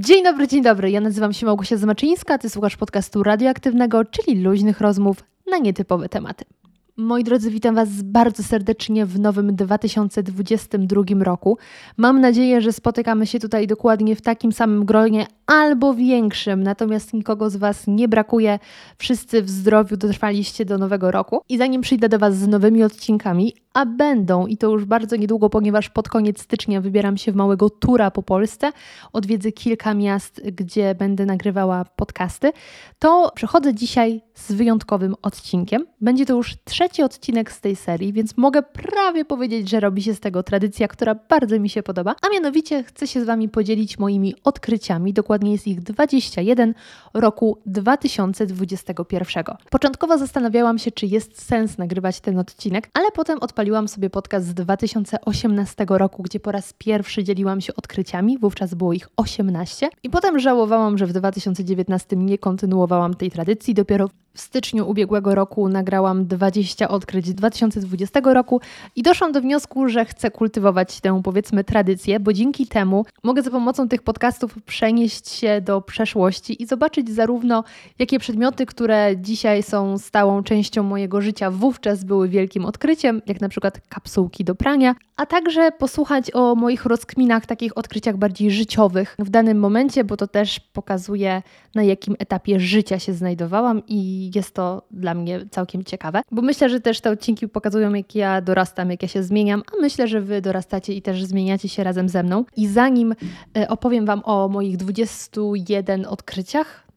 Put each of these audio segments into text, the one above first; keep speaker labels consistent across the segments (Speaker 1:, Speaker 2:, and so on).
Speaker 1: Dzień dobry, dzień dobry. Ja nazywam się Małgosia Zmaczyńska, ty słuchasz podcastu radioaktywnego, czyli luźnych rozmów na nietypowe tematy. Moi drodzy, witam Was bardzo serdecznie w nowym 2022 roku. Mam nadzieję, że spotykamy się tutaj dokładnie w takim samym gronie albo większym, natomiast nikogo z Was nie brakuje. Wszyscy w zdrowiu dotrwaliście do nowego roku. I zanim przyjdę do Was z nowymi odcinkami, a będą i to już bardzo niedługo, ponieważ pod koniec stycznia wybieram się w małego tura po Polsce, odwiedzę kilka miast, gdzie będę nagrywała podcasty, to przechodzę dzisiaj z wyjątkowym odcinkiem. Będzie to już trzeci odcinek z tej serii, więc mogę prawie powiedzieć, że robi się z tego tradycja, która bardzo mi się podoba, a mianowicie chcę się z Wami podzielić moimi odkryciami, dokładnie jest ich 21 roku 2021. Początkowo zastanawiałam się, czy jest sens nagrywać ten odcinek, ale potem odpaliłam odpaliłam sobie podcast z 2018 roku, gdzie po raz pierwszy dzieliłam się odkryciami, wówczas było ich 18. I potem żałowałam, że w 2019 nie kontynuowałam tej tradycji. Dopiero w styczniu ubiegłego roku nagrałam 20 odkryć 2020 roku i doszłam do wniosku, że chcę kultywować tę powiedzmy tradycję, bo dzięki temu mogę za pomocą tych podcastów przenieść się do przeszłości i zobaczyć zarówno jakie przedmioty, które dzisiaj są stałą częścią mojego życia, wówczas były wielkim odkryciem, jak na przykład kapsułki do prania, a także posłuchać o moich rozkminach, takich odkryciach bardziej życiowych w danym momencie, bo to też pokazuje na jakim etapie życia się znajdowałam i jest to dla mnie całkiem ciekawe, bo myślę, że też te odcinki pokazują, jak ja dorastam, jak ja się zmieniam, a myślę, że Wy dorastacie i też zmieniacie się razem ze mną. I zanim e, opowiem Wam o moich 21 odkryciach,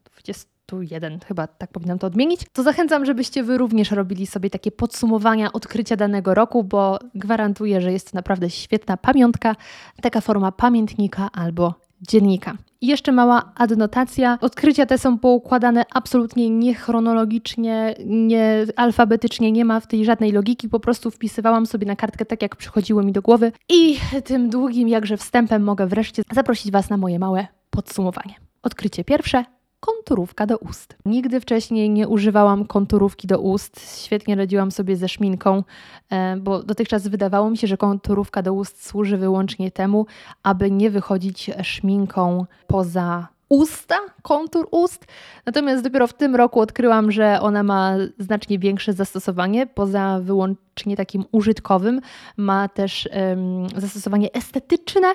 Speaker 1: 21, chyba tak powinnam to odmienić, to zachęcam, żebyście Wy również robili sobie takie podsumowania odkrycia danego roku, bo gwarantuję, że jest to naprawdę świetna pamiątka, taka forma pamiętnika albo dziennika. I jeszcze mała adnotacja. Odkrycia te są poukładane absolutnie niechronologicznie, nie alfabetycznie, nie ma w tej żadnej logiki. Po prostu wpisywałam sobie na kartkę tak, jak przychodziło mi do głowy. I tym długim jakże wstępem mogę wreszcie zaprosić Was na moje małe podsumowanie. Odkrycie pierwsze konturówka do ust. Nigdy wcześniej nie używałam konturówki do ust. Świetnie radziłam sobie ze szminką, e, bo dotychczas wydawało mi się, że konturówka do ust służy wyłącznie temu, aby nie wychodzić szminką poza usta, kontur ust. Natomiast dopiero w tym roku odkryłam, że ona ma znacznie większe zastosowanie, poza wyłącznie takim użytkowym, ma też um, zastosowanie estetyczne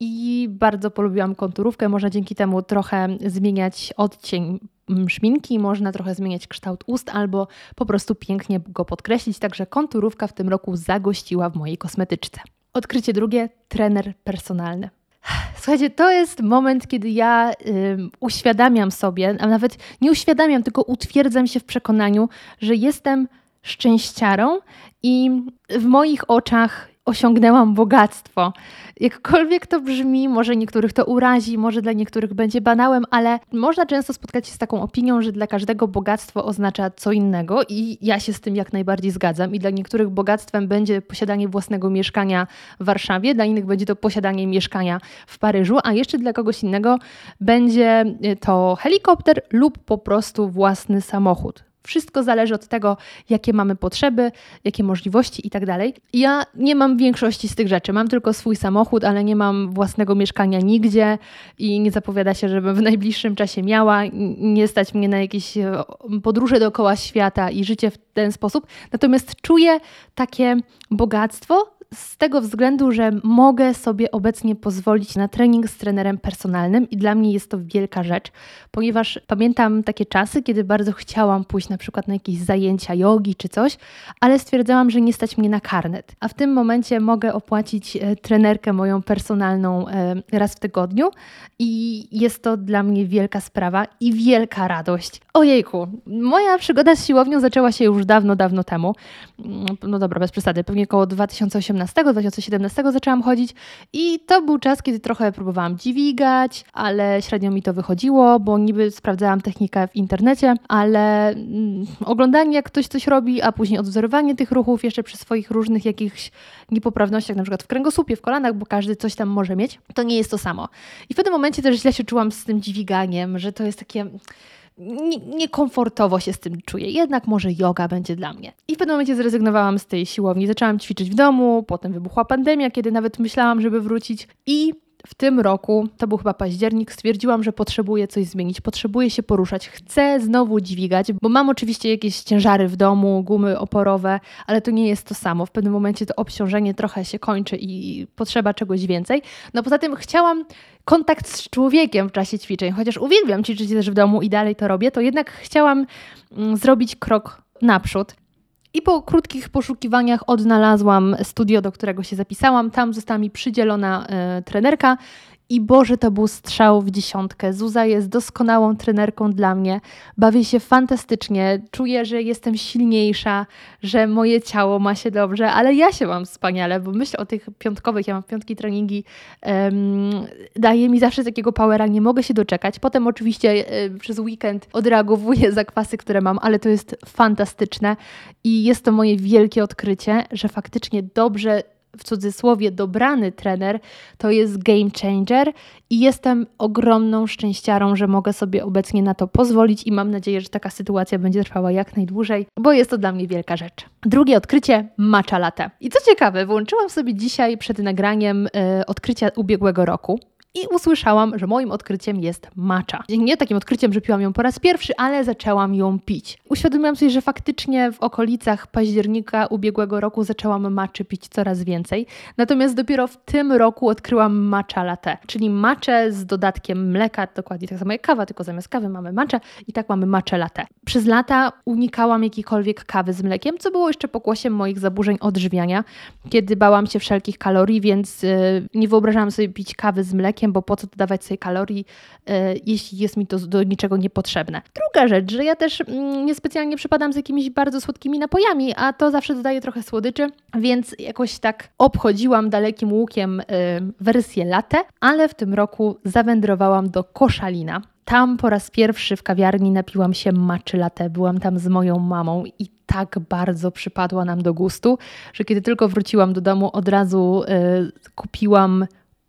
Speaker 1: i bardzo polubiłam konturówkę. Można dzięki temu trochę zmieniać odcień szminki, można trochę zmieniać kształt ust albo po prostu pięknie go podkreślić. Także konturówka w tym roku zagościła w mojej kosmetyczce. Odkrycie drugie trener personalny. Słuchajcie, to jest moment, kiedy ja uświadamiam sobie, a nawet nie uświadamiam, tylko utwierdzam się w przekonaniu, że jestem szczęściarą i w moich oczach osiągnęłam bogactwo. Jakkolwiek to brzmi, może niektórych to urazi, może dla niektórych będzie banałem, ale można często spotkać się z taką opinią, że dla każdego bogactwo oznacza co innego i ja się z tym jak najbardziej zgadzam. I dla niektórych bogactwem będzie posiadanie własnego mieszkania w Warszawie, dla innych będzie to posiadanie mieszkania w Paryżu, a jeszcze dla kogoś innego będzie to helikopter lub po prostu własny samochód. Wszystko zależy od tego, jakie mamy potrzeby, jakie możliwości i tak dalej. Ja nie mam większości z tych rzeczy. Mam tylko swój samochód, ale nie mam własnego mieszkania nigdzie i nie zapowiada się, żebym w najbliższym czasie miała. Nie stać mnie na jakieś e, podróże dookoła świata i życie w ten sposób. Natomiast czuję takie bogactwo, z tego względu, że mogę sobie obecnie pozwolić na trening z trenerem personalnym i dla mnie jest to wielka rzecz, ponieważ pamiętam takie czasy, kiedy bardzo chciałam pójść na przykład na jakieś zajęcia jogi czy coś, ale stwierdzałam, że nie stać mnie na karnet. A w tym momencie mogę opłacić e, trenerkę moją personalną e, raz w tygodniu i jest to dla mnie wielka sprawa i wielka radość. Ojejku, moja przygoda z siłownią zaczęła się już dawno, dawno temu. Mm, no dobra, bez przesady, pewnie około 2018, 2017 zaczęłam chodzić i to był czas, kiedy trochę próbowałam dźwigać, ale średnio mi to wychodziło, bo niby sprawdzałam technikę w internecie, ale mm, oglądanie jak ktoś coś robi, a później odwzorowanie tych ruchów jeszcze przy swoich różnych jakichś niepoprawnościach, na przykład w kręgosłupie, w kolanach, bo każdy coś tam może mieć, to nie jest to samo. I w pewnym momencie też źle się czułam z tym dźwiganiem, że to jest takie niekomfortowo się z tym czuję. Jednak może yoga będzie dla mnie. I w pewnym momencie zrezygnowałam z tej siłowni. Zaczęłam ćwiczyć w domu, potem wybuchła pandemia, kiedy nawet myślałam, żeby wrócić. I w tym roku, to był chyba październik, stwierdziłam, że potrzebuję coś zmienić, potrzebuję się poruszać, chcę znowu dźwigać, bo mam oczywiście jakieś ciężary w domu, gumy oporowe, ale to nie jest to samo. W pewnym momencie to obciążenie trochę się kończy i potrzeba czegoś więcej. No poza tym chciałam kontakt z człowiekiem w czasie ćwiczeń, chociaż uwielbiam ćwiczyć też w domu i dalej to robię, to jednak chciałam mm, zrobić krok naprzód. I po krótkich poszukiwaniach odnalazłam studio, do którego się zapisałam. Tam została mi przydzielona y, trenerka i Boże, to był strzał w dziesiątkę. Zuza jest doskonałą trenerką dla mnie. Bawię się fantastycznie. Czuję, że jestem silniejsza, że moje ciało ma się dobrze, ale ja się mam wspaniale, bo myślę o tych piątkowych, ja mam piątki treningi, um, daje mi zawsze takiego powera, nie mogę się doczekać. Potem oczywiście um, przez weekend odreagowuję zakwasy, które mam, ale to jest fantastyczne i jest to moje wielkie odkrycie, że faktycznie dobrze w cudzysłowie dobrany trener to jest game changer i jestem ogromną szczęściarą, że mogę sobie obecnie na to pozwolić i mam nadzieję, że taka sytuacja będzie trwała jak najdłużej, bo jest to dla mnie wielka rzecz. Drugie odkrycie matcha latte. I co ciekawe, włączyłam sobie dzisiaj przed nagraniem y, odkrycia ubiegłego roku i usłyszałam, że moim odkryciem jest macza. Nie takim odkryciem, że piłam ją po raz pierwszy, ale zaczęłam ją pić. Uświadomiłam sobie, że faktycznie w okolicach października ubiegłego roku zaczęłam maczy pić coraz więcej. Natomiast dopiero w tym roku odkryłam matcha latte, czyli maczę z dodatkiem mleka, dokładnie tak samo jak kawa, tylko zamiast kawy mamy maczę i tak mamy matcha latte. Przez lata unikałam jakiejkolwiek kawy z mlekiem, co było jeszcze pokłosiem moich zaburzeń odżywiania, kiedy bałam się wszelkich kalorii, więc yy, nie wyobrażałam sobie pić kawy z mlekiem, bo po co dodawać sobie kalorii, e, jeśli jest mi to do niczego niepotrzebne. Druga rzecz, że ja też mm, niespecjalnie przypadam z jakimiś bardzo słodkimi napojami, a to zawsze dodaje trochę słodyczy, więc jakoś tak obchodziłam dalekim łukiem e, wersję latte, ale w tym roku zawędrowałam do Koszalina. Tam po raz pierwszy w kawiarni napiłam się maczy latte. Byłam tam z moją mamą i tak bardzo przypadła nam do gustu, że kiedy tylko wróciłam do domu, od razu y, kupiłam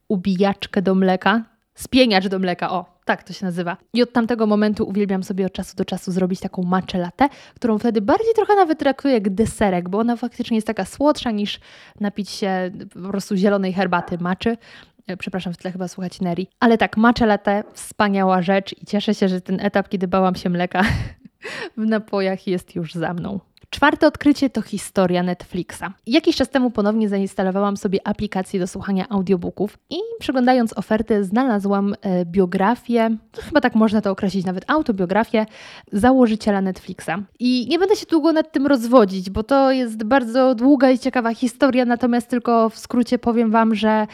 Speaker 1: ubijaczkę do mleka, spieniacz do mleka, o, tak to się nazywa. I od tamtego momentu uwielbiam sobie od czasu do czasu zrobić taką matcha latte, którą wtedy bardziej trochę nawet traktuję jak deserek, bo ona faktycznie jest taka słodsza niż napić się po prostu zielonej herbaty maczy. E, przepraszam, w tle chyba słuchać Neri. Ale tak, matcha latte, wspaniała rzecz i cieszę się, że ten etap, kiedy bałam się mleka w napojach jest już za mną. Czwarte odkrycie to historia Netflixa. Jakiś czas temu ponownie zainstalowałam sobie aplikację do słuchania audiobooków i przeglądając ofertę znalazłam e, biografię, chyba tak można to określić, nawet autobiografię założyciela Netflixa. I nie będę się długo nad tym rozwodzić, bo to jest bardzo długa i ciekawa historia, natomiast tylko w skrócie powiem Wam, że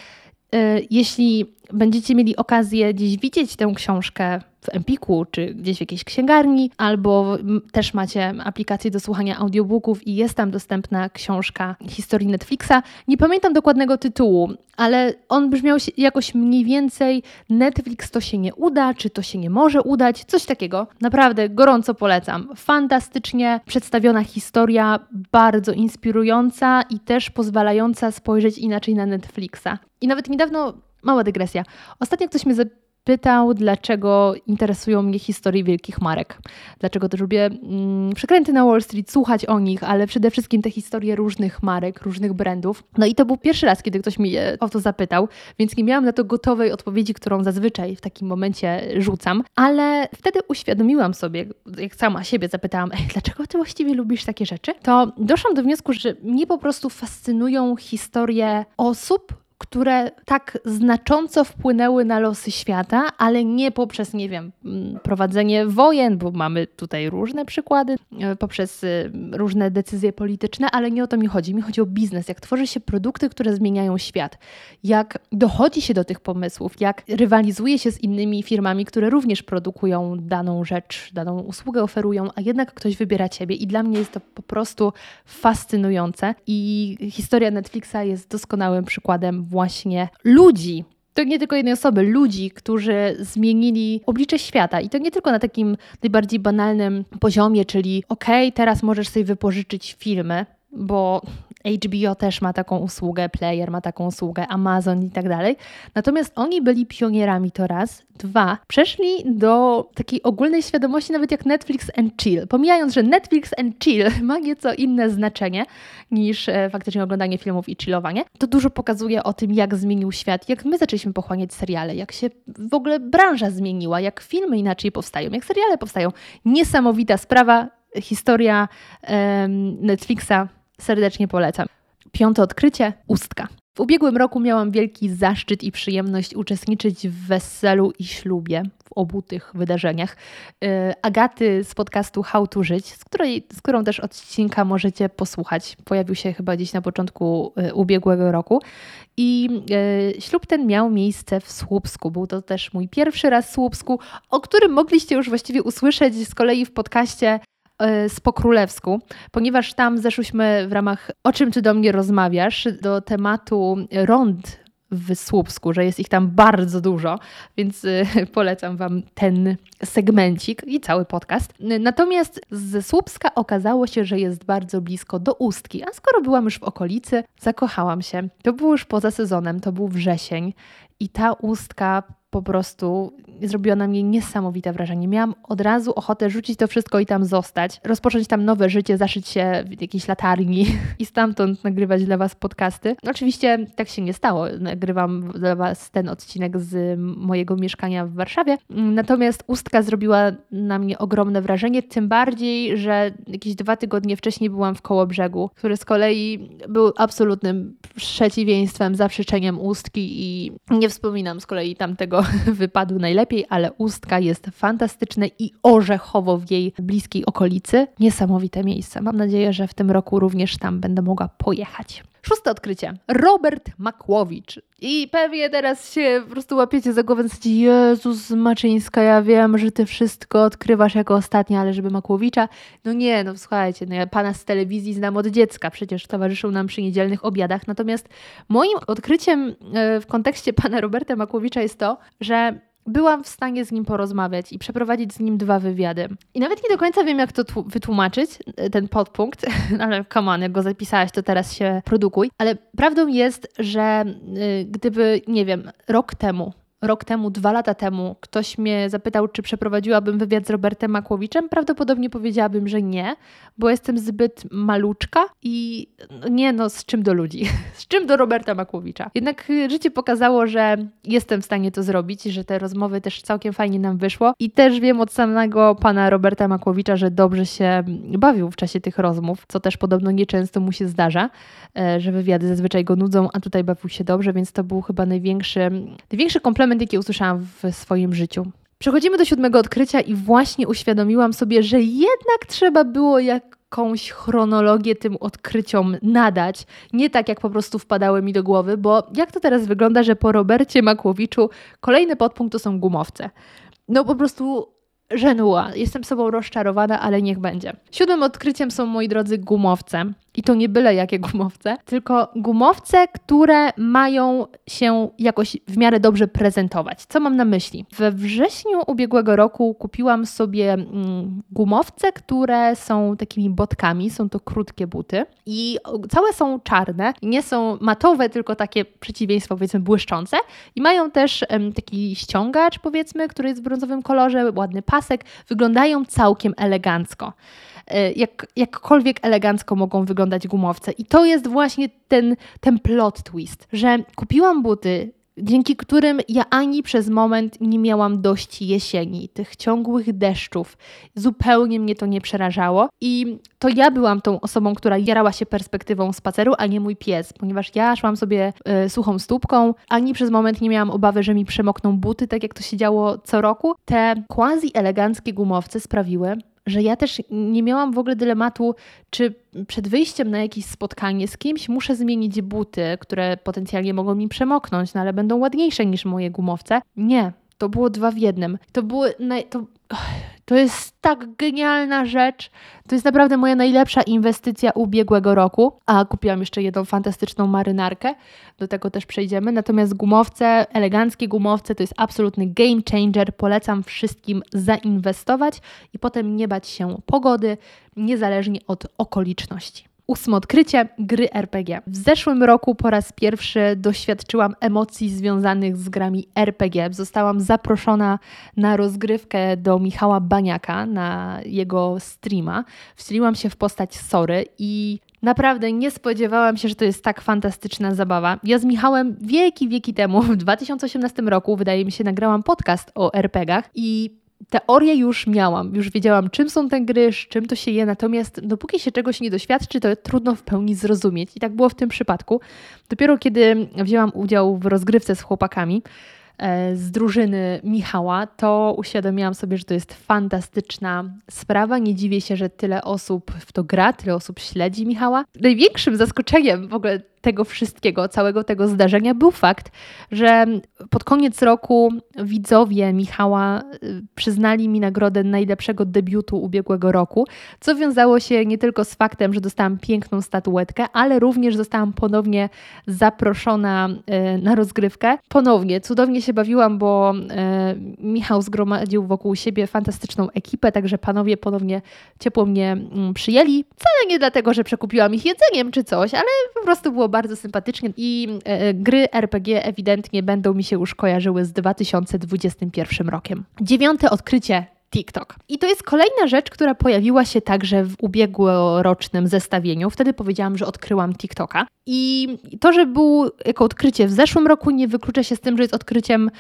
Speaker 1: e, jeśli będziecie mieli okazję gdzieś widzieć tę książkę w Empiku czy gdzieś w jakiejś księgarni, albo też macie aplikację do słuchania audiobooków i jest tam dostępna książka historii Netflixa. Nie pamiętam dokładnego tytułu, ale on brzmiał jakoś mniej więcej Netflix to się nie uda, czy to się nie może udać, coś takiego. Naprawdę gorąco polecam. Fantastycznie przedstawiona historia, bardzo inspirująca i też pozwalająca spojrzeć inaczej na Netflixa. I nawet niedawno Mała dygresja. Ostatnio ktoś mnie zapytał, dlaczego interesują mnie historie wielkich marek. Dlaczego też lubię mm, przekręty na Wall Street, słuchać o nich, ale przede wszystkim te historie różnych marek, różnych brandów. No i to był pierwszy raz, kiedy ktoś mnie o to zapytał, więc nie miałam na to gotowej odpowiedzi, którą zazwyczaj w takim momencie rzucam, ale wtedy uświadomiłam sobie, jak sama siebie zapytałam, Ej, dlaczego ty właściwie lubisz takie rzeczy, to doszłam do wniosku, że mnie po prostu fascynują historie osób, które tak znacząco wpłynęły na losy świata, ale nie poprzez, nie wiem, mm, prowadzenie wojen, bo mamy tutaj różne przykłady, e, poprzez y, różne decyzje polityczne, ale nie o to mi chodzi. Mi chodzi o biznes, jak tworzy się produkty, które zmieniają świat, jak dochodzi się do tych pomysłów, jak rywalizuje się z innymi firmami, które również produkują daną rzecz, daną usługę oferują, a jednak ktoś wybiera ciebie. I dla mnie jest to po prostu fascynujące. I historia Netflixa jest doskonałym przykładem właśnie ludzi, to nie tylko jednej osoby, ludzi, którzy zmienili oblicze świata. I to nie tylko na takim najbardziej banalnym poziomie, czyli okej, okay, teraz możesz sobie wypożyczyć filmy, bo HBO też ma taką usługę, Player ma taką usługę, Amazon i tak dalej. Natomiast oni byli pionierami to raz. Dwa, przeszli do takiej ogólnej świadomości, nawet jak Netflix and Chill. Pomijając, że Netflix and Chill ma nieco inne znaczenie niż e, faktycznie oglądanie filmów i chillowanie, to dużo pokazuje o tym, jak zmienił świat, jak my zaczęliśmy pochłaniać seriale, jak się w ogóle branża zmieniła, jak filmy inaczej powstają, jak seriale powstają. Niesamowita sprawa, historia Netflixa serdecznie polecam. Piąte odkrycie ustka. W ubiegłym roku miałam wielki zaszczyt i przyjemność uczestniczyć w weselu i ślubie, w obu tych wydarzeniach. Y, Agaty z podcastu How to Żyć, z, której, z którą też odcinka możecie posłuchać. Pojawił się chyba gdzieś na początku y, ubiegłego roku. I y, ślub ten miał miejsce w Słupsku. Był to też mój pierwszy raz w Słupsku, o którym mogliście już właściwie usłyszeć z kolei w podcaście z po królewsku, ponieważ tam zeszłyśmy w ramach O czym ty do mnie rozmawiasz do tematu rond w Słupsku, że jest ich tam bardzo dużo, więc e, polecam Wam ten segmencik i cały podcast. Natomiast ze Słupska okazało się, że jest bardzo blisko do Ustki, a skoro byłam już w okolicy, zakochałam się. To było już poza sezonem, to był wrzesień i ta Ustka po prostu zrobiła na mnie niesamowite wrażenie. Miałam od razu ochotę rzucić to wszystko i tam zostać, rozpocząć tam nowe życie, zaszyć się w jakiejś latarni i stamtąd nagrywać dla Was podcasty. Oczywiście tak się nie stało. Nagrywam dla Was ten odcinek z mojego mieszkania w Warszawie. Natomiast Ustka zrobiła na mnie ogromne wrażenie, tym bardziej, że jakieś dwa tygodnie wcześniej byłam w Kołobrzegu, który z kolei był absolutnym przeciwieństwem, zaprzeczeniem Ustki i nie wspominam z kolei tamtego wypadł najlepiej, ale Ustka jest fantastyczne i orzechowo w jej bliskiej okolicy. Niesamowite miejsce. Mam nadzieję, że w tym roku również tam będę mogła pojechać. Szóste odkrycie. Robert Makłowicz. I pewnie teraz się po prostu łapiecie za głowę i Jezus Maczyńska, ja wiem, że ty wszystko odkrywasz jako ostatnia, ale żeby Makłowicza. No nie, no słuchajcie, no ja pana z telewizji znam od dziecka, przecież towarzyszył nam przy niedzielnych obiadach. Natomiast moim odkryciem e, w kontekście pana Roberta Makłowicza jest to, że byłam w stanie z nim porozmawiać i przeprowadzić z nim dwa wywiady. I nawet nie do końca wiem, jak to wytłumaczyć, e, ten podpunkt, ale come on, jak go zapisałaś, to teraz się produkuj. Ale prawdą jest, że y, gdyby, nie wiem, rok temu rok temu, dwa lata temu ktoś mnie zapytał, czy przeprowadziłabym wywiad z Robertem Makłowiczem, prawdopodobnie powiedziałabym, że nie, bo jestem zbyt maluczka i no nie no, z czym do ludzi, z czym do Roberta Makłowicza. Jednak życie pokazało, że jestem w stanie to zrobić, że te rozmowy też całkiem fajnie nam wyszło i też wiem od samego pana Roberta Makłowicza, że dobrze się bawił w czasie tych rozmów, co też podobno nieczęsto mu się zdarza, e, że wywiady zazwyczaj go nudzą, a tutaj bawił się dobrze, więc to był chyba największy, największy komplement moment, jaki usłyszałam w swoim życiu. Przechodzimy do siódmego odkrycia i właśnie uświadomiłam sobie, że jednak trzeba było jakąś chronologię tym odkryciom nadać. Nie tak, jak po prostu wpadały mi do głowy, bo jak to teraz wygląda, że po Robercie Makłowiczu kolejny podpunkt to są gumowce. No po prostu żenuła. Jestem sobą rozczarowana, ale niech będzie. Siódmym odkryciem są, moi drodzy, gumowce. I to nie byle jakie gumowce, tylko gumowce, które mają się jakoś w miarę dobrze prezentować. Co mam na myśli? We wrześniu ubiegłego roku kupiłam sobie mm, gumowce, które są takimi botkami, są to krótkie buty i całe są czarne, nie są matowe, tylko takie przeciwieństwo powiedzmy błyszczące i mają też taki ściągacz powiedzmy, który jest w brązowym kolorze, ładny pasek, wyglądają całkiem elegancko. E, jak, jakkolwiek elegancko mogą wyglądać gumowce. I to jest właśnie ten, ten plot twist, że kupiłam buty, dzięki którym ja ani przez moment nie miałam dość jesieni, tych ciągłych deszczów. Zupełnie mnie to nie przerażało i to ja byłam tą osobą, która jarała się perspektywą spaceru, a nie mój pies, ponieważ ja szłam sobie y, suchą stópką, ani przez moment nie miałam obawy, że mi przemokną buty, tak jak to się działo co roku. Te quasi eleganckie gumowce sprawiły, że ja też nie miałam w ogóle dylematu, czy przed wyjściem na jakieś spotkanie z kimś muszę zmienić buty, które potencjalnie mogą mi przemoknąć, no ale będą ładniejsze niż moje gumowce. Nie, to było dwa w jednym. To były. To, to jest tak genialna rzecz. To jest naprawdę moja najlepsza inwestycja ubiegłego roku. A kupiłam jeszcze jedną fantastyczną marynarkę. Do tego też przejdziemy. Natomiast gumowce, eleganckie gumowce to jest absolutny game changer. Polecam wszystkim zainwestować i potem nie bać się pogody, niezależnie od okoliczności. Ósme odkrycie gry RPG. W zeszłym roku po raz pierwszy doświadczyłam emocji związanych z grami RPG. Zostałam zaproszona na rozgrywkę do Michała Baniaka na jego streama. Wcieliłam się w postać Sory i Naprawdę nie spodziewałam się, że to jest tak fantastyczna zabawa. Ja z Michałem wieki, wieki temu, w 2018 roku, wydaje mi się, nagrałam podcast o RPGach i teorię już miałam, już wiedziałam, czym są te gry, z czym to się je, natomiast dopóki się czegoś nie doświadczy, to trudno w pełni zrozumieć. I tak było w tym przypadku. Dopiero kiedy wzięłam udział w rozgrywce z chłopakami, e, z drużyny Michała, to uświadomiłam sobie, że to jest fantastyczna sprawa. Nie dziwię się, że tyle osób w to gra, tyle osób śledzi Michała. Największym zaskoczeniem w ogóle tego wszystkiego, całego tego zdarzenia był fakt, że pod koniec roku widzowie Michała y, przyznali mi nagrodę najlepszego debiutu ubiegłego roku, co wiązało się nie tylko z faktem, że dostałam piękną statuetkę, ale również zostałam ponownie zaproszona y, na rozgrywkę. Ponownie, cudownie się bawiłam, bo y, Michał zgromadził wokół siebie fantastyczną ekipę, także panowie ponownie ciepło mnie mm, przyjęli. Wcale nie dlatego, że przekupiłam ich jedzeniem czy coś, ale po prostu było bardzo sympatycznie i e, gry RPG ewidentnie będą mi się już kojarzyły z 2021 rokiem. Dziewiąte odkrycie TikTok. I to jest kolejna rzecz, która pojawiła się także w ubiegłorocznym zestawieniu. Wtedy powiedziałam, że odkryłam TikToka. I to, że był jako odkrycie w zeszłym roku, nie wyklucza się z tym, że jest odkryciem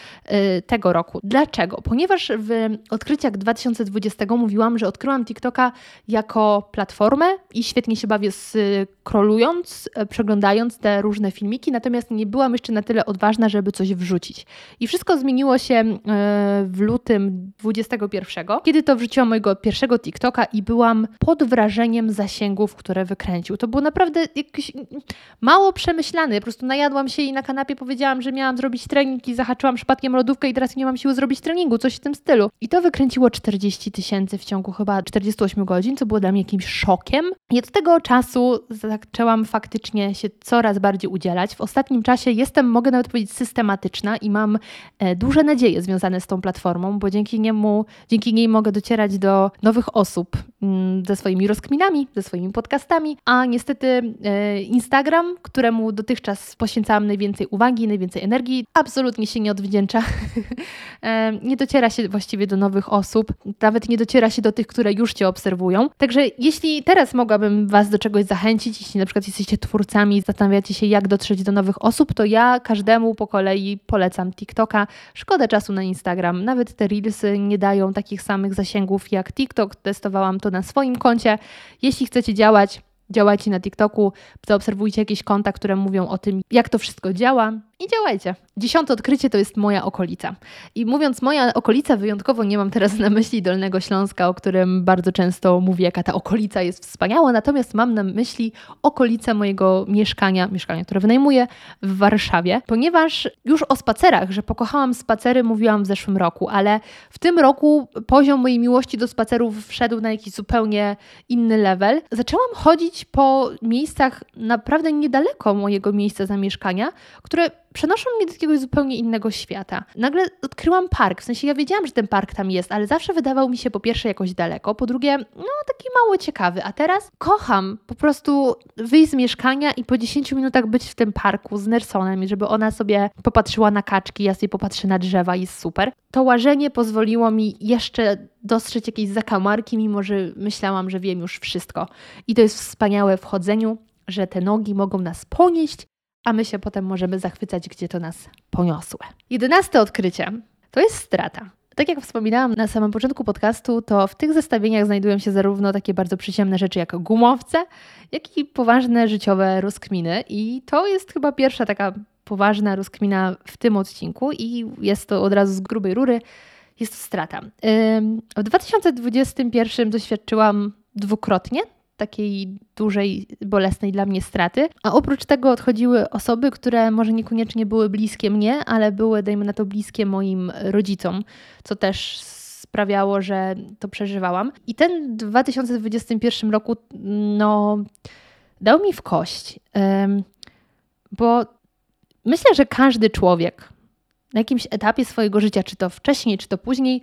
Speaker 1: y, tego roku. Dlaczego? Ponieważ w odkryciach 2020 mówiłam, że odkryłam TikToka jako platformę i świetnie się bawię scrollując, y, przeglądając te różne filmiki, natomiast nie byłam jeszcze na tyle odważna, żeby coś wrzucić. I wszystko zmieniło się y, w lutym 2021 kiedy to wrzuciłam mojego pierwszego TikToka i byłam pod wrażeniem zasięgów, które wykręcił. To było naprawdę jakiś mało przemyślany. Po prostu najadłam się i na kanapie powiedziałam, że miałam zrobić trening i zahaczyłam przypadkiem lodówkę i teraz nie mam siły zrobić treningu, coś w tym stylu. I to wykręciło 40 tysięcy w ciągu chyba 48 godzin, co było dla mnie jakimś szokiem. I od tego czasu zaczęłam faktycznie się coraz bardziej udzielać. W ostatnim czasie jestem, mogę nawet powiedzieć, systematyczna i mam e, duże nadzieje związane z tą platformą, bo dzięki niemu, dzięki niej mogę docierać do nowych osób mm, ze swoimi rozkminami, ze swoimi podcastami, a niestety e, Instagram, któremu dotychczas poświęcałam najwięcej uwagi, najwięcej energii, absolutnie się nie odwdzięcza. E, nie dociera się właściwie do nowych osób, nawet nie dociera się do tych, które już Cię obserwują. Także jeśli teraz mogłabym Was do czegoś zachęcić, jeśli na przykład jesteście twórcami zastanawiacie się, jak dotrzeć do nowych osób, to ja każdemu po kolei polecam TikToka. Szkoda czasu na Instagram. Nawet te Reelsy nie dają takich samych zasięgów jak TikTok. Testowałam to na swoim koncie. Jeśli chcecie działać, działajcie na TikToku, zaobserwujcie jakieś konta, które mówią o tym, jak to wszystko działa i działajcie. Dziesiąte odkrycie to jest moja okolica. I mówiąc moja okolica, wyjątkowo nie mam teraz na myśli Dolnego Śląska, o którym bardzo często mówię, jaka ta okolica jest wspaniała, natomiast mam na myśli okolice mojego mieszkania, mieszkania, które wynajmuję w Warszawie, ponieważ już o spacerach, że pokochałam spacery, mówiłam w zeszłym roku, ale w tym roku poziom mojej miłości do spacerów wszedł na jakiś zupełnie inny level. Zaczęłam chodzić po miejscach naprawdę niedaleko mojego miejsca zamieszkania, które przenoszą mnie do jakiegoś zupełnie innego świata. Nagle odkryłam park, w sensie ja wiedziałam, że ten park tam jest, ale zawsze wydawał mi się po pierwsze jakoś daleko, po drugie, no taki mało ciekawy, a teraz kocham po prostu wyjść z mieszkania i po 10 minutach być w tym parku z Nersonem i żeby ona sobie popatrzyła na kaczki, ja sobie popatrzę na drzewa, jest super. To łażenie pozwoliło mi jeszcze dostrzec jakieś zakamarki, mimo że myślałam, że wiem już wszystko. I to jest wspaniałe w chodzeniu, że te nogi mogą nas ponieść a my się potem możemy zachwycać, gdzie to nas poniosło. Jedenaste odkrycie to jest strata. Tak jak wspominałam na samym początku podcastu, to w tych zestawieniach znajdują się zarówno takie bardzo przyziemne rzeczy jak gumowce, jak i poważne życiowe rozkminy. I to jest chyba pierwsza taka poważna rozkmina w tym odcinku i jest to od razu z grubej rury. Jest to strata. W 2021 doświadczyłam dwukrotnie takiej dużej, bolesnej dla mnie straty. A oprócz tego odchodziły osoby, które może niekoniecznie były bliskie mnie, ale były, dajmy na to, bliskie moim rodzicom, co też sprawiało, że to przeżywałam. I ten 2021 roku, no, dał mi w kość, bo myślę, że każdy człowiek na jakimś etapie swojego życia, czy to wcześniej, czy to później,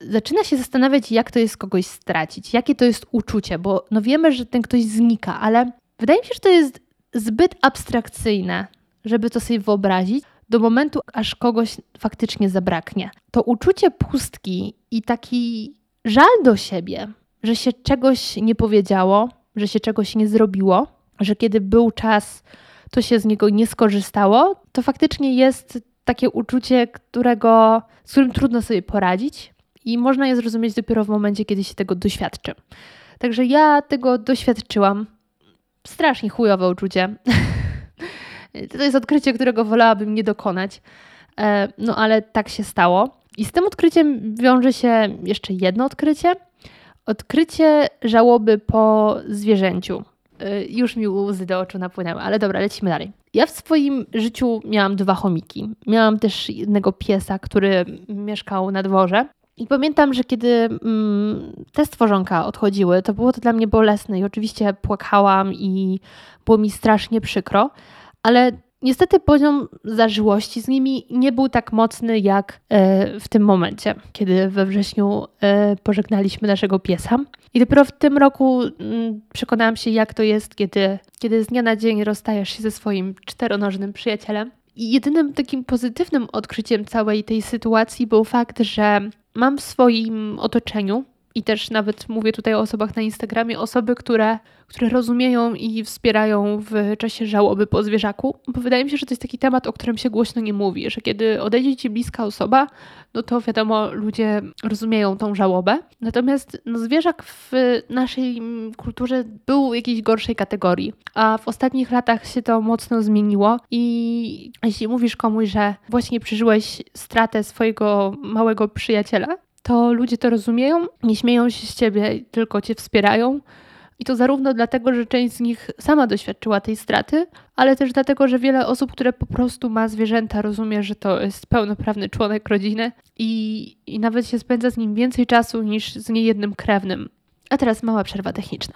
Speaker 1: zaczyna się zastanawiać, jak to jest kogoś stracić, jakie to jest uczucie, bo no wiemy, że ten ktoś znika, ale Wydaje mi się, że to jest zbyt abstrakcyjne, żeby to sobie wyobrazić, do momentu, aż kogoś faktycznie zabraknie. To uczucie pustki i taki żal do siebie, że się czegoś nie powiedziało, że się czegoś nie zrobiło, że kiedy był czas, to się z niego nie skorzystało, to faktycznie jest takie uczucie, którego, z którym trudno sobie poradzić i można je zrozumieć dopiero w momencie, kiedy się tego doświadczy. Także ja tego doświadczyłam. Strasznie chujowe uczucie. to jest odkrycie, którego wolałabym nie dokonać. E, no ale tak się stało. I z tym odkryciem wiąże się jeszcze jedno odkrycie. Odkrycie żałoby po zwierzęciu. E, już mi łzy do oczu napłynęły, ale dobra, lecimy dalej. Ja w swoim życiu miałam dwa chomiki. Miałam też jednego piesa, który mieszkał na dworze. I pamiętam, że kiedy mm, te stworzonka odchodziły, to było to dla mnie bolesne i oczywiście płakałam i było mi strasznie przykro, ale niestety poziom zażyłości z nimi nie był tak mocny jak e, w tym momencie, kiedy we wrześniu e, pożegnaliśmy naszego piesa. I dopiero w tym roku mm, przekonałam się, jak to jest, kiedy, kiedy z dnia na dzień rozstajesz się ze swoim czteronożnym przyjacielem. Jedynym takim pozytywnym odkryciem całej tej sytuacji był fakt, że mam w swoim otoczeniu i też nawet mówię tutaj o osobach na Instagramie, osoby, które, które rozumieją i wspierają w czasie żałoby po zwierzaku, bo wydaje mi się, że to jest taki temat, o którym się głośno nie mówi, że kiedy odejdzie ci bliska osoba, no to wiadomo, ludzie rozumieją tą żałobę. Natomiast no, zwierzak w naszej kulturze był jakiejś gorszej kategorii, a w ostatnich latach się to mocno zmieniło i jeśli mówisz komuś, że właśnie przeżyłeś stratę swojego małego przyjaciela, to ludzie to rozumieją, nie śmieją się z ciebie, tylko cię wspierają. I to zarówno dlatego, że część z nich sama doświadczyła tej straty, ale też dlatego, że wiele osób, które po prostu ma zwierzęta, rozumie, że to jest pełnoprawny członek rodziny i, i nawet się spędza z nim więcej czasu niż z niejednym krewnym. A teraz mała przerwa techniczna.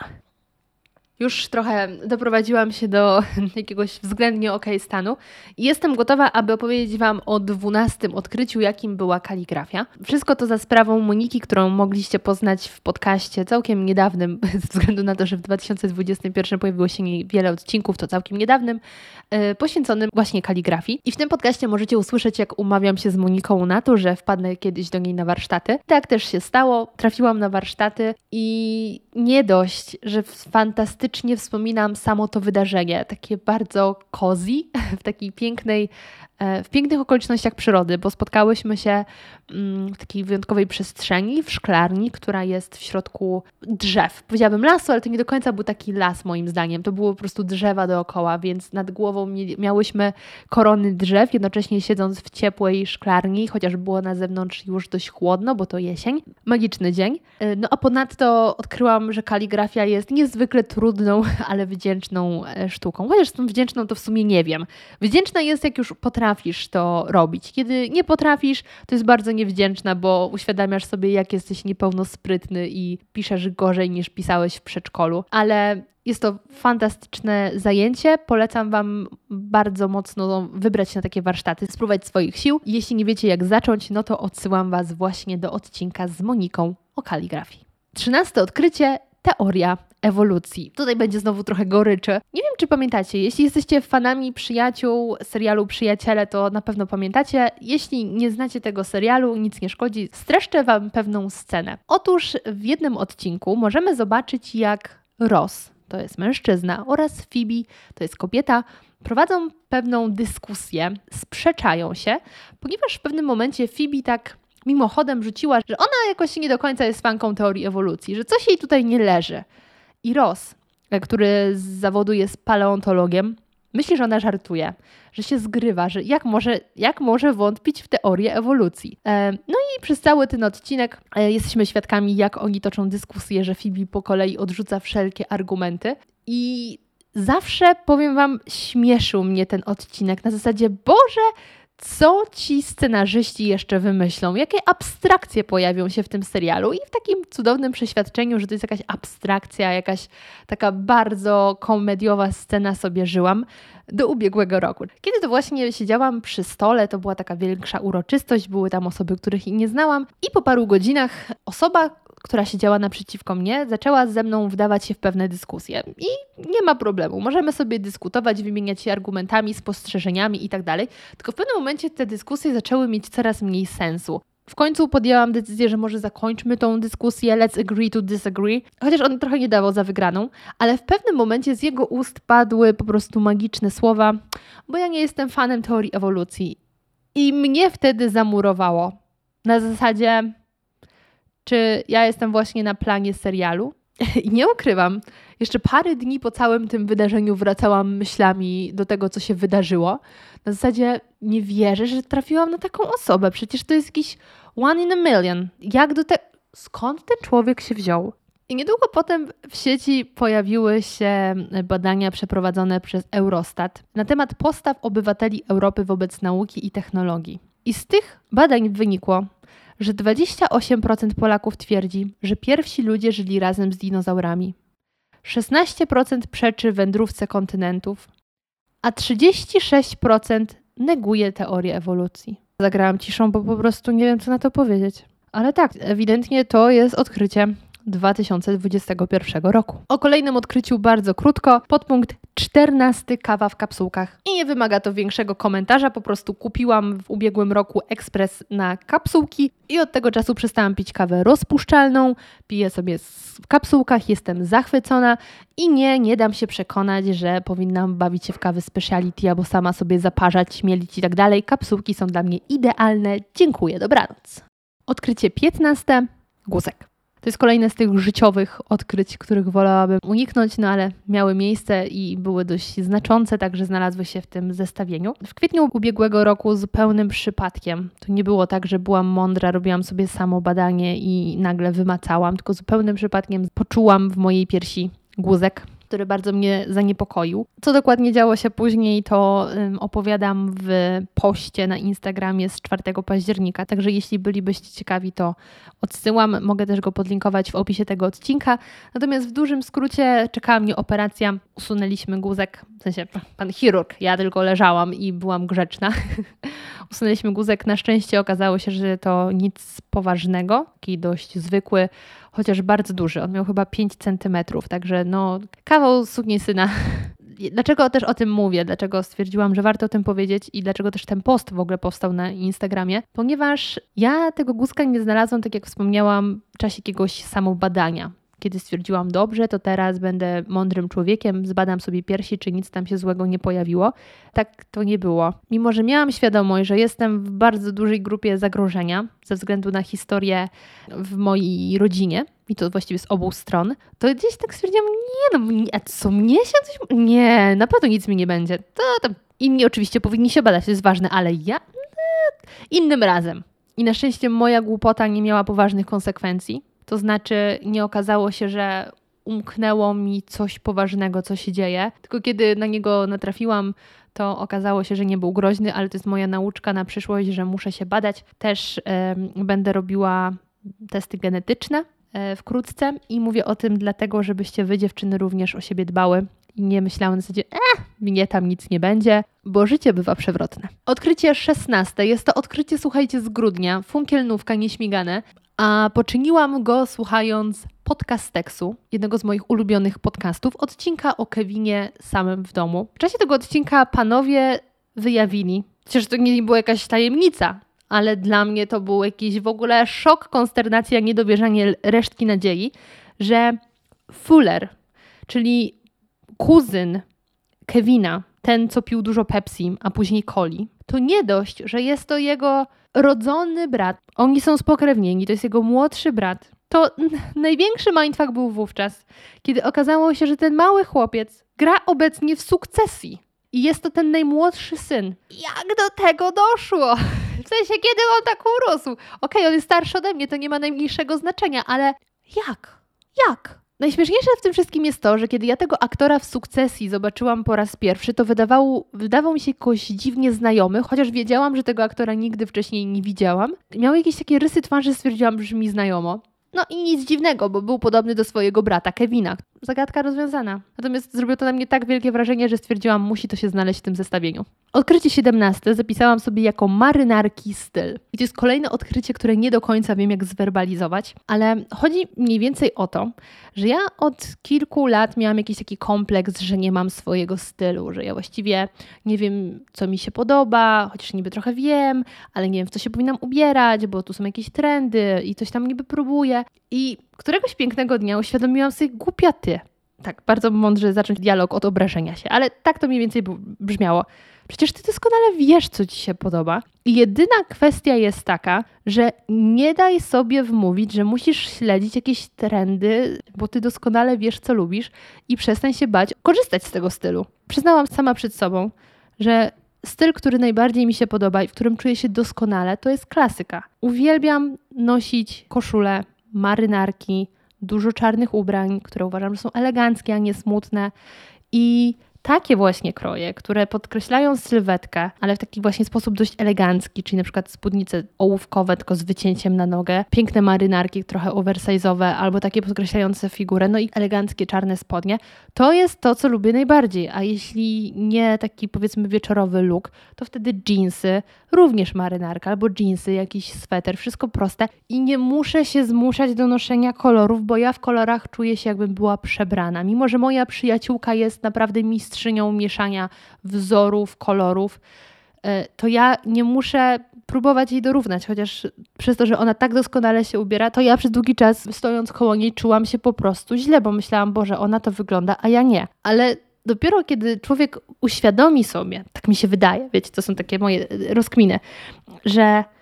Speaker 1: Już trochę doprowadziłam się do jakiegoś względnie ok stanu i jestem gotowa, aby opowiedzieć Wam o dwunastym odkryciu, jakim była kaligrafia. Wszystko to za sprawą Moniki, którą mogliście poznać w podcaście całkiem niedawnym, ze względu na to, że w 2021 pojawiło się wiele odcinków, to całkiem niedawnym, yy, poświęconym właśnie kaligrafii. I w tym podcaście możecie usłyszeć, jak umawiam się z Moniką na to, że wpadnę kiedyś do niej na warsztaty. Tak też się stało. Trafiłam na warsztaty i nie dość, że fantastycznie fantastycznie wspominam samo to wydarzenie, takie bardzo cozy, w takiej pięknej w pięknych okolicznościach przyrody, bo spotkałyśmy się mm, w takiej wyjątkowej przestrzeni, w szklarni, która jest w środku drzew. Powiedziałabym lasu, ale to nie do końca był taki las moim zdaniem. To było po prostu drzewa dookoła, więc nad głową miałyśmy korony drzew, jednocześnie siedząc w ciepłej szklarni, chociaż było na zewnątrz już dość chłodno, bo to jesień. Magiczny dzień. E, no a ponadto odkryłam, że kaligrafia jest niezwykle trudną, ale wdzięczną e, sztuką. Chociaż tą wdzięczną to w sumie nie wiem. Wdzięczna jest, jak już potrafię potrafisz to robić. Kiedy nie potrafisz, to jest bardzo niewdzięczna, bo uświadamiasz sobie, jak jesteś niepełnosprytny i piszesz gorzej niż pisałeś w przedszkolu. Ale jest to fantastyczne zajęcie. Polecam Wam bardzo mocno wybrać na takie warsztaty, spróbować swoich sił. Jeśli nie wiecie, jak zacząć, no to odsyłam Was właśnie do odcinka z Moniką o kaligrafii. Trzynaste odkrycie teoria ewolucji. Tutaj będzie znowu trochę goryczy. Nie wiem, czy pamiętacie, jeśli jesteście fanami przyjaciół serialu Przyjaciele, to na pewno pamiętacie. Jeśli nie znacie tego serialu, nic nie szkodzi, streszczę Wam pewną scenę. Otóż w jednym odcinku możemy zobaczyć, jak Ross, to jest mężczyzna, oraz Phoebe, to jest kobieta, prowadzą pewną dyskusję, sprzeczają się, ponieważ w pewnym momencie Phoebe tak mimochodem rzuciła, że ona jakoś nie do końca jest fanką teorii ewolucji, że coś jej tutaj nie leży. I Ross, e, który z zawodu jest paleontologiem, myśli, że ona żartuje, że się zgrywa, że jak może, jak może wątpić w teorię ewolucji. E, no i przez cały ten odcinek e, jesteśmy świadkami, jak oni toczą dyskusję, że Phoebe po kolei odrzuca wszelkie argumenty. I zawsze, powiem Wam, śmieszył mnie ten odcinek na zasadzie, Boże, co ci scenarzyści jeszcze wymyślą, jakie abstrakcje pojawią się w tym serialu? I w takim cudownym przeświadczeniu, że to jest jakaś abstrakcja, jakaś taka bardzo komediowa scena sobie żyłam do ubiegłego roku. Kiedy to właśnie siedziałam przy stole, to była taka większa uroczystość, były tam osoby, których nie znałam. I po paru godzinach osoba, która siedziała naprzeciwko mnie, zaczęła ze mną wdawać się w pewne dyskusje. I nie ma problemu, możemy sobie dyskutować, wymieniać się argumentami, spostrzeżeniami i tak. Tylko w pewnym momencie te dyskusje zaczęły mieć coraz mniej sensu. W końcu podjęłam decyzję, że może zakończmy tą dyskusję, let's agree to disagree. Chociaż on trochę nie dawał za wygraną, ale w pewnym momencie z jego ust padły po prostu magiczne słowa, bo ja nie jestem fanem teorii ewolucji. I mnie wtedy zamurowało. Na zasadzie, czy ja jestem właśnie na planie serialu? I nie ukrywam, jeszcze parę dni po całym tym wydarzeniu wracałam myślami do tego, co się wydarzyło. Na zasadzie nie wierzę, że trafiłam na taką osobę. Przecież to jest jakiś one in a million. Jak do tego. Skąd ten człowiek się wziął? I niedługo potem w sieci pojawiły się badania przeprowadzone przez Eurostat na temat postaw obywateli Europy wobec nauki i technologii. I z tych badań wynikło, że 28% Polaków twierdzi, że pierwsi ludzie żyli razem z dinozaurami. 16% przeczy wędrówce kontynentów, a 36% neguje teorię ewolucji. Zagrałam ciszą, bo po prostu nie wiem, co na to powiedzieć. Ale tak, ewidentnie to jest odkrycie 2021 roku. O kolejnym odkryciu bardzo krótko. Podpunkt 14 kawa w kapsułkach. I nie wymaga to większego komentarza, po prostu kupiłam w ubiegłym roku ekspres na kapsułki i od tego czasu przestałam pić kawę rozpuszczalną. Piję sobie w kapsułkach, jestem zachwycona i nie, nie dam się przekonać, że powinnam bawić się w kawy speciality albo sama sobie zaparzać, mielić i tak dalej. Kapsułki są dla mnie idealne. Dziękuję, dobranoc. Odkrycie 15. Guzek. To jest kolejne z tych życiowych odkryć, których wolałabym uniknąć, no ale miały miejsce i były dość znaczące, także znalazły się w tym zestawieniu. W kwietniu ubiegłego roku zupełnym przypadkiem, to nie było tak, że byłam mądra, robiłam sobie samo badanie i nagle wymacałam, tylko zupełnym przypadkiem poczułam w mojej piersi guzek który bardzo mnie zaniepokoił. Co dokładnie działo się później, to opowiadam w poście na Instagramie z 4 października. Także jeśli bylibyście ciekawi, to odsyłam. Mogę też go podlinkować w opisie tego odcinka. Natomiast w dużym skrócie czekała mnie operacja. Usunęliśmy guzek, w sensie pan chirurg, ja tylko leżałam i byłam grzeczna. Usunęliśmy guzek. Na szczęście okazało się, że to nic poważnego, taki dość zwykły chociaż bardzo duży. On miał chyba 5 centymetrów, także no kawał sukni syna. Dlaczego też o tym mówię? Dlaczego stwierdziłam, że warto o tym powiedzieć i dlaczego też ten post w ogóle powstał na Instagramie? Ponieważ ja tego guzka nie znalazłam, tak jak wspomniałam, w czasie jakiegoś samobadania kiedy stwierdziłam, dobrze, to teraz będę mądrym człowiekiem, zbadam sobie piersi, czy nic tam się złego nie pojawiło. Tak to nie było. Mimo, że miałam świadomość, że jestem w bardzo dużej grupie zagrożenia ze względu na historię w mojej rodzinie, i to właściwie z obu stron, to gdzieś tak stwierdziłam, nie no, a co mnie się coś... Nie, na pewno nic mi nie będzie. To tam inni oczywiście powinni się badać, to jest ważne, ale ja... Innym razem. I na szczęście moja głupota nie miała poważnych konsekwencji to znaczy, nie okazało się, że umknęło mi coś poważnego, co się dzieje. Tylko kiedy na niego natrafiłam, to okazało się, że nie był groźny, ale to jest moja nauczka na przyszłość, że muszę się badać. Też y, będę robiła testy genetyczne y, wkrótce i mówię o tym dlatego, żebyście wy dziewczyny również o siebie dbały i nie myślały na zasadzie, eh, mnie tam nic nie będzie, bo życie bywa przewrotne. Odkrycie 16. Jest to odkrycie, słuchajcie, z grudnia. Funkielnówka nieśmigane a poczyniłam go słuchając podcasteksu, jednego z moich ulubionych podcastów, odcinka o Kevinie samym w domu. W czasie tego odcinka panowie wyjawili, przecież to nie była jakaś tajemnica, ale dla mnie to był jakiś w ogóle szok, konsternacja, niedowierzanie resztki nadziei, że Fuller, czyli kuzyn Kevina, ten co pił dużo Pepsi, a później coli, to nie dość, że jest to jego rodzony brat. Oni są spokrewnieni, to jest jego młodszy brat. To największy mindfuck był wówczas, kiedy okazało się, że ten mały chłopiec gra obecnie w sukcesji. I jest to ten najmłodszy syn. Jak do tego doszło? W sensie, kiedy on tak urósł? Okej, okay, on jest starszy ode mnie, to nie ma najmniejszego znaczenia, ale jak? Jak? Najśmieszniejsze w tym wszystkim jest to, że kiedy ja tego aktora w sukcesji zobaczyłam po raz pierwszy, to wydawało, wydawał mi się jakoś dziwnie znajomy, chociaż wiedziałam, że tego aktora nigdy wcześniej nie widziałam. Miał jakieś takie rysy twarzy, stwierdziłam, że mi znajomo. No i nic dziwnego, bo był podobny do swojego brata Kevina. Zagadka rozwiązana. Natomiast zrobiło to na mnie tak wielkie wrażenie, że stwierdziłam, musi to się znaleźć w tym zestawieniu. Odkrycie 17 zapisałam sobie jako marynarki styl. I to jest kolejne odkrycie, które nie do końca wiem, jak zwerbalizować, ale chodzi mniej więcej o to, że ja od kilku lat miałam jakiś taki kompleks, że nie mam swojego stylu, że ja właściwie nie wiem, co mi się podoba, chociaż niby trochę wiem, ale nie wiem, w co się powinnam ubierać, bo tu są jakieś trendy i coś tam niby próbuję. I któregoś pięknego dnia uświadomiłam sobie, głupia ty. Tak, bardzo mądrze zacząć dialog od obrażenia się, ale tak to mniej więcej brzmiało. Przecież ty doskonale wiesz, co ci się podoba. I jedyna kwestia jest taka, że nie daj sobie wmówić, że musisz śledzić jakieś trendy, bo ty doskonale wiesz, co lubisz i przestań się bać korzystać z tego stylu. Przyznałam sama przed sobą, że styl, który najbardziej mi się podoba i w którym czuję się doskonale, to jest klasyka. Uwielbiam nosić koszule, marynarki, dużo czarnych ubrań, które uważam, że są eleganckie, a nie smutne. I takie właśnie kroje, które podkreślają sylwetkę, ale w taki właśnie sposób dość elegancki, czyli na przykład spódnice ołówkowe, tylko z wycięciem na nogę, piękne marynarki, trochę oversize'owe, albo takie podkreślające figurę, no i eleganckie czarne spodnie, to jest to, co lubię najbardziej. A jeśli nie taki powiedzmy wieczorowy look, to wtedy jeansy, również marynarka, albo jeansy, jakiś sweter, wszystko proste i nie muszę się zmuszać do noszenia kolorów, bo ja w kolorach czuję się jakbym była przebrana. Mimo, że moja przyjaciółka jest naprawdę mistrzem mistrzynią mieszania wzorów, kolorów, e, to ja nie muszę próbować jej dorównać, chociaż przez to, że ona tak doskonale się ubiera, to ja przez długi czas stojąc koło niej czułam się po prostu źle, bo myślałam, Boże, ona to wygląda, a ja nie. Ale dopiero kiedy człowiek uświadomi sobie, tak mi się wydaje, wiecie, to są takie moje rozkminy, że E,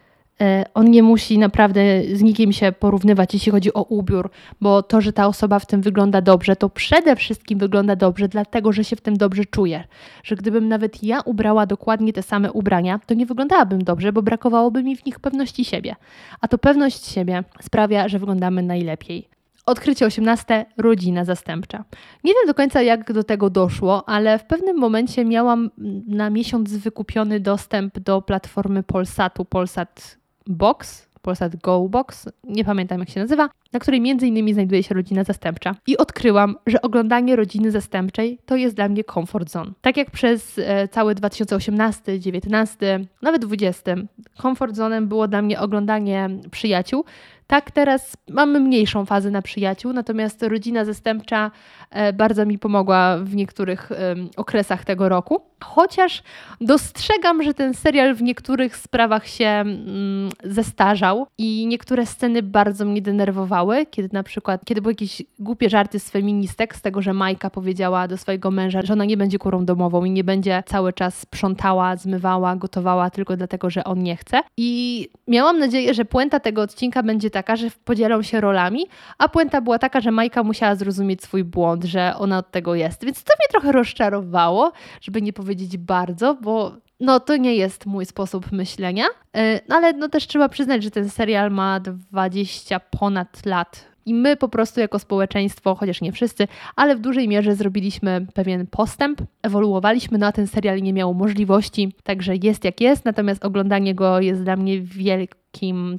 Speaker 1: on nie musi naprawdę z nikim się porównywać, jeśli chodzi o ubiór, bo to, że ta osoba w tym wygląda dobrze, to przede wszystkim wygląda dobrze, dlatego że się w tym dobrze czuje. Że gdybym nawet ja ubrała dokładnie te same ubrania, to nie wyglądałabym dobrze, bo brakowałoby mi w nich pewności siebie. A to pewność siebie sprawia, że wyglądamy najlepiej. Odkrycie 18. Rodzina zastępcza. Nie wiem do końca, jak do tego doszło, ale w pewnym momencie miałam na miesiąc wykupiony dostęp do platformy Polsatu, Polsat Box, Polsat Go Box, nie pamiętam jak się nazywa, na której między innymi znajduje się rodzina zastępcza. I odkryłam, że oglądanie rodziny zastępczej to jest dla mnie comfort zone. Tak jak przez e, cały 2018, 2019, nawet 2020, comfort zonem było dla mnie oglądanie przyjaciół, tak, teraz mamy mniejszą fazę na przyjaciół, natomiast rodzina zastępcza e, bardzo mi pomogła w niektórych okresach tego roku. Chociaż dostrzegam, że ten serial w niektórych sprawach się mm, zestarzał i niektóre sceny bardzo mnie denerwowały, kiedy na przykład, kiedy były jakieś głupie żarty z feministek, z tego, że Majka powiedziała do swojego męża, że ona nie będzie kurą domową i nie będzie cały czas sprzątała, zmywała, gotowała tylko dlatego, że on nie chce. I miałam nadzieję, że puenta tego odcinka będzie taka, że podzielą się rolami, a puenta była taka, że Majka musiała zrozumieć swój błąd, że ona od tego jest. Więc to mnie trochę rozczarowało, żeby nie powiedzieć bardzo, bo no to nie jest mój sposób myślenia. E, no ale no też trzeba przyznać, że ten serial ma 20 ponad lat. I my po prostu jako społeczeństwo, chociaż nie wszyscy, ale w dużej mierze zrobiliśmy pewien postęp, ewoluowaliśmy, no a ten serial nie miał możliwości, także jest jak jest, natomiast oglądanie go jest dla mnie wielkim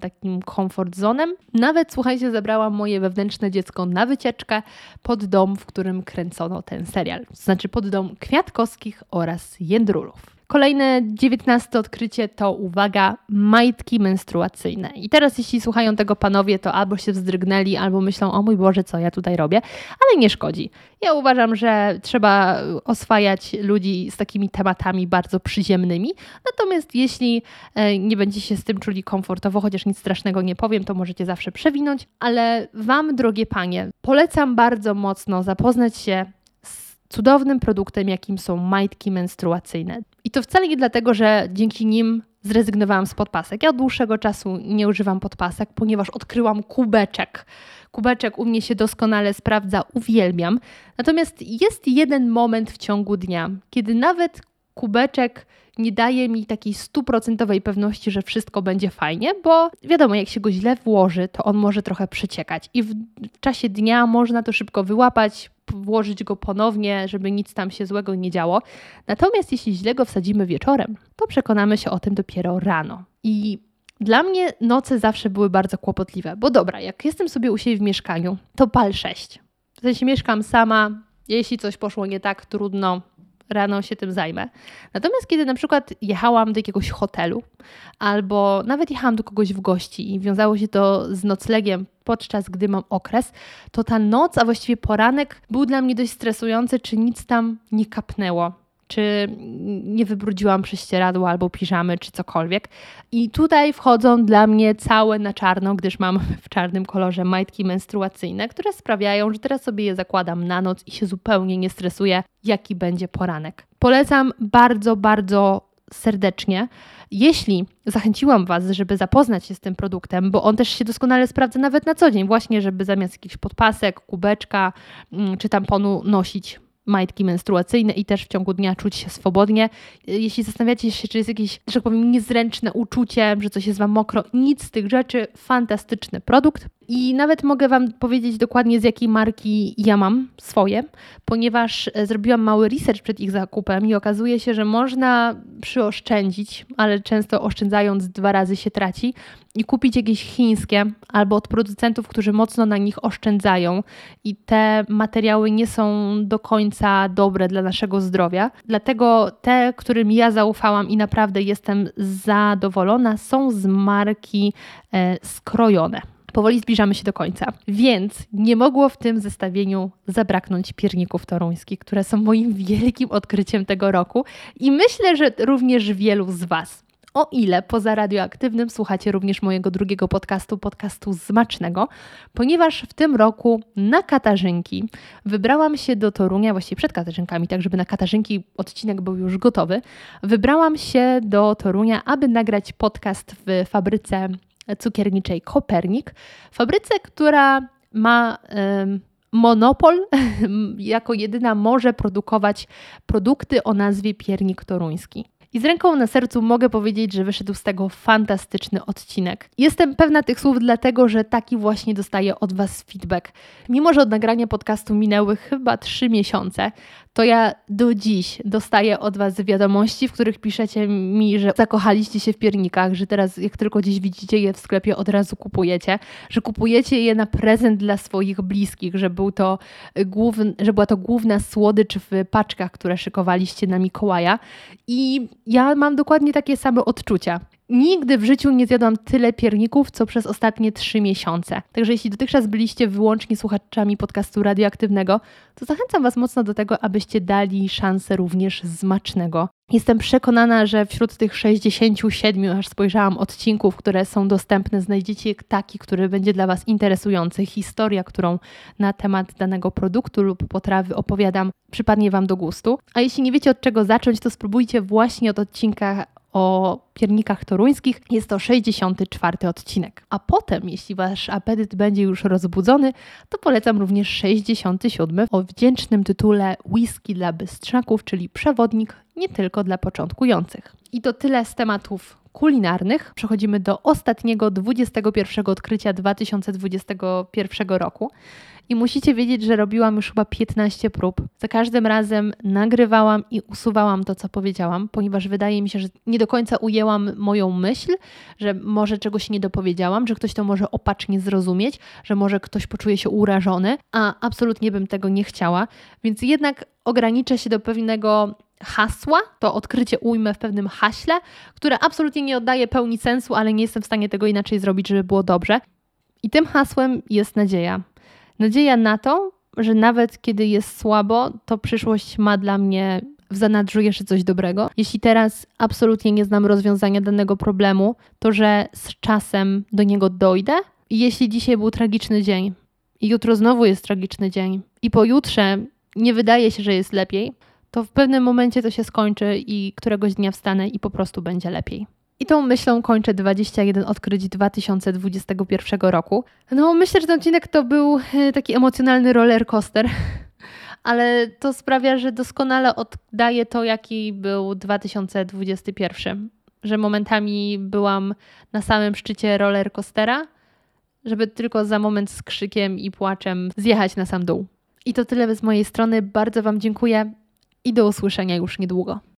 Speaker 1: takim comfort zonem. Nawet, słuchajcie, zabrałam moje wewnętrzne dziecko na wycieczkę pod dom, w którym kręcono ten serial. To znaczy pod dom Kwiatkowskich oraz Jędrulów. Kolejne dziewiętnaste odkrycie to, uwaga, majtki menstruacyjne. I teraz, jeśli słuchają tego panowie, to albo się wzdrygnęli, albo myślą, o mój Boże, co ja tutaj robię, ale nie szkodzi. Ja uważam, że trzeba oswajać ludzi z takimi tematami bardzo przyziemnymi. Natomiast jeśli e, nie będziecie się z tym czuli komfortowo, chociaż nic strasznego nie powiem, to możecie zawsze przewinąć. Ale Wam, drogie panie, polecam bardzo mocno zapoznać się cudownym produktem, jakim są majtki menstruacyjne. I to wcale nie dlatego, że dzięki nim zrezygnowałam z podpasek. Ja od dłuższego czasu nie używam podpasek, ponieważ odkryłam kubeczek. Kubeczek u mnie się doskonale sprawdza, uwielbiam. Natomiast jest jeden moment w ciągu dnia, kiedy nawet kubeczek nie daje mi takiej stuprocentowej pewności, że wszystko będzie fajnie, bo wiadomo, jak się go źle włoży, to on może trochę przeciekać i w czasie dnia można to szybko wyłapać, włożyć go ponownie, żeby nic tam się złego nie działo. Natomiast jeśli źle go wsadzimy wieczorem, to przekonamy się o tym dopiero rano. I dla mnie noce zawsze były bardzo kłopotliwe, bo dobra, jak jestem sobie u siebie w mieszkaniu, to pal 6. sensie mieszkam sama, jeśli coś poszło nie tak, trudno, rano się tym zajmę. Natomiast kiedy na przykład jechałam do jakiegoś hotelu albo nawet jechałam do kogoś w gości i wiązało się to z noclegiem podczas gdy mam okres, to ta noc, a właściwie poranek był dla mnie dość stresujący, czy nic tam nie kapnęło czy nie wybrudziłam prześcieradła albo piżamy, czy cokolwiek. I tutaj wchodzą dla mnie całe na czarno, gdyż mam w czarnym kolorze majtki menstruacyjne, które sprawiają, że teraz sobie je zakładam na noc i się zupełnie nie stresuję, jaki będzie poranek. Polecam bardzo, bardzo serdecznie. Jeśli zachęciłam Was, żeby zapoznać się z tym produktem, bo on też się doskonale sprawdza nawet na co dzień, właśnie żeby zamiast jakichś podpasek, kubeczka mm, czy tamponu nosić majtki menstruacyjne i też w ciągu dnia czuć się swobodnie. Jeśli zastanawiacie się, czy jest jakieś, że tak powiem, niezręczne uczucie, że coś jest Wam mokro, nic z tych rzeczy, fantastyczny produkt. I nawet mogę Wam powiedzieć dokładnie z jakiej marki ja mam swoje, ponieważ e, zrobiłam mały research przed ich zakupem i okazuje się, że można przyoszczędzić, ale często oszczędzając dwa razy się traci i kupić jakieś chińskie albo od producentów, którzy mocno na nich oszczędzają i te materiały nie są do końca dobre dla naszego zdrowia. Dlatego te, którym ja zaufałam i naprawdę jestem zadowolona, są z marki e, skrojone. Powoli zbliżamy się do końca, więc nie mogło w tym zestawieniu zabraknąć pierników toruńskich, które są moim wielkim odkryciem tego roku i myślę, że również wielu z Was. O ile poza radioaktywnym słuchacie również mojego drugiego podcastu, podcastu Zmacznego, ponieważ w tym roku na Katarzynki wybrałam się do Torunia, właściwie przed Katarzynkami, tak żeby na Katarzynki odcinek był już gotowy. Wybrałam się do Torunia, aby nagrać podcast w fabryce cukierniczej Kopernik, fabryce, która ma monopol, jako jedyna może produkować produkty o nazwie piernik toruński. I z ręką na sercu mogę powiedzieć, że wyszedł z tego fantastyczny odcinek. Jestem pewna tych słów, dlatego że taki właśnie dostaję od Was feedback. Mimo, że od nagrania podcastu minęły chyba trzy miesiące, to ja do dziś dostaję od Was wiadomości, w których piszecie mi, że zakochaliście się w piernikach, że teraz jak tylko gdzieś widzicie je w sklepie, od razu kupujecie, że kupujecie je na prezent dla swoich bliskich, że, był to główny, że była to główna słodycz w paczkach, które szykowaliście na Mikołaja. I ja mam dokładnie takie same odczucia. Nigdy w życiu nie zjadłam tyle pierników, co przez ostatnie trzy miesiące. Także jeśli dotychczas byliście wyłącznie słuchaczami podcastu radioaktywnego, to zachęcam Was mocno do tego, abyście dali szansę również smacznego. Jestem przekonana, że wśród tych 67, aż spojrzałam, odcinków, które są dostępne, znajdziecie taki, który będzie dla Was interesujący. Historia, którą na temat danego produktu lub potrawy opowiadam, przypadnie Wam do gustu. A jeśli nie wiecie od czego zacząć, to spróbujcie właśnie od odcinka o piernikach toruńskich. Jest to 64 odcinek. A potem, jeśli Wasz apetyt będzie już rozbudzony, to polecam również 67 o wdzięcznym tytule Whisky dla bystrzaków, czyli przewodnik nie tylko dla początkujących. I to tyle z tematów kulinarnych. Przechodzimy do ostatniego, 21 odkrycia 2021 roku. I musicie wiedzieć, że robiłam już chyba 15 prób. Za każdym razem nagrywałam i usuwałam to, co powiedziałam, ponieważ wydaje mi się, że nie do końca ujęłam moją myśl, że może czegoś nie dopowiedziałam, że ktoś to może opacznie zrozumieć, że może ktoś poczuje się urażony, a absolutnie bym tego nie chciała. Więc jednak ograniczę się do pewnego hasła, to odkrycie ujmę w pewnym haśle, które absolutnie nie oddaje pełni sensu, ale nie jestem w stanie tego inaczej zrobić, żeby było dobrze. I tym hasłem jest nadzieja. Nadzieja na to, że nawet kiedy jest słabo, to przyszłość ma dla mnie w zanadrzu jeszcze coś dobrego. Jeśli teraz absolutnie nie znam rozwiązania danego problemu, to że z czasem do niego dojdę. Jeśli dzisiaj był tragiczny dzień, i jutro znowu jest tragiczny dzień, i pojutrze nie wydaje się, że jest lepiej, to w pewnym momencie to się skończy i któregoś dnia wstanę i po prostu będzie lepiej. I tą myślą kończę 21 odkryć 2021 roku. No, myślę, że ten odcinek to był e, taki emocjonalny roller coaster, ale to sprawia, że doskonale oddaje to, jaki był 2021. Że momentami byłam na samym szczycie roller coastera, żeby tylko za moment z krzykiem i płaczem zjechać na sam dół. I to tyle z mojej strony. Bardzo Wam dziękuję i do usłyszenia już niedługo.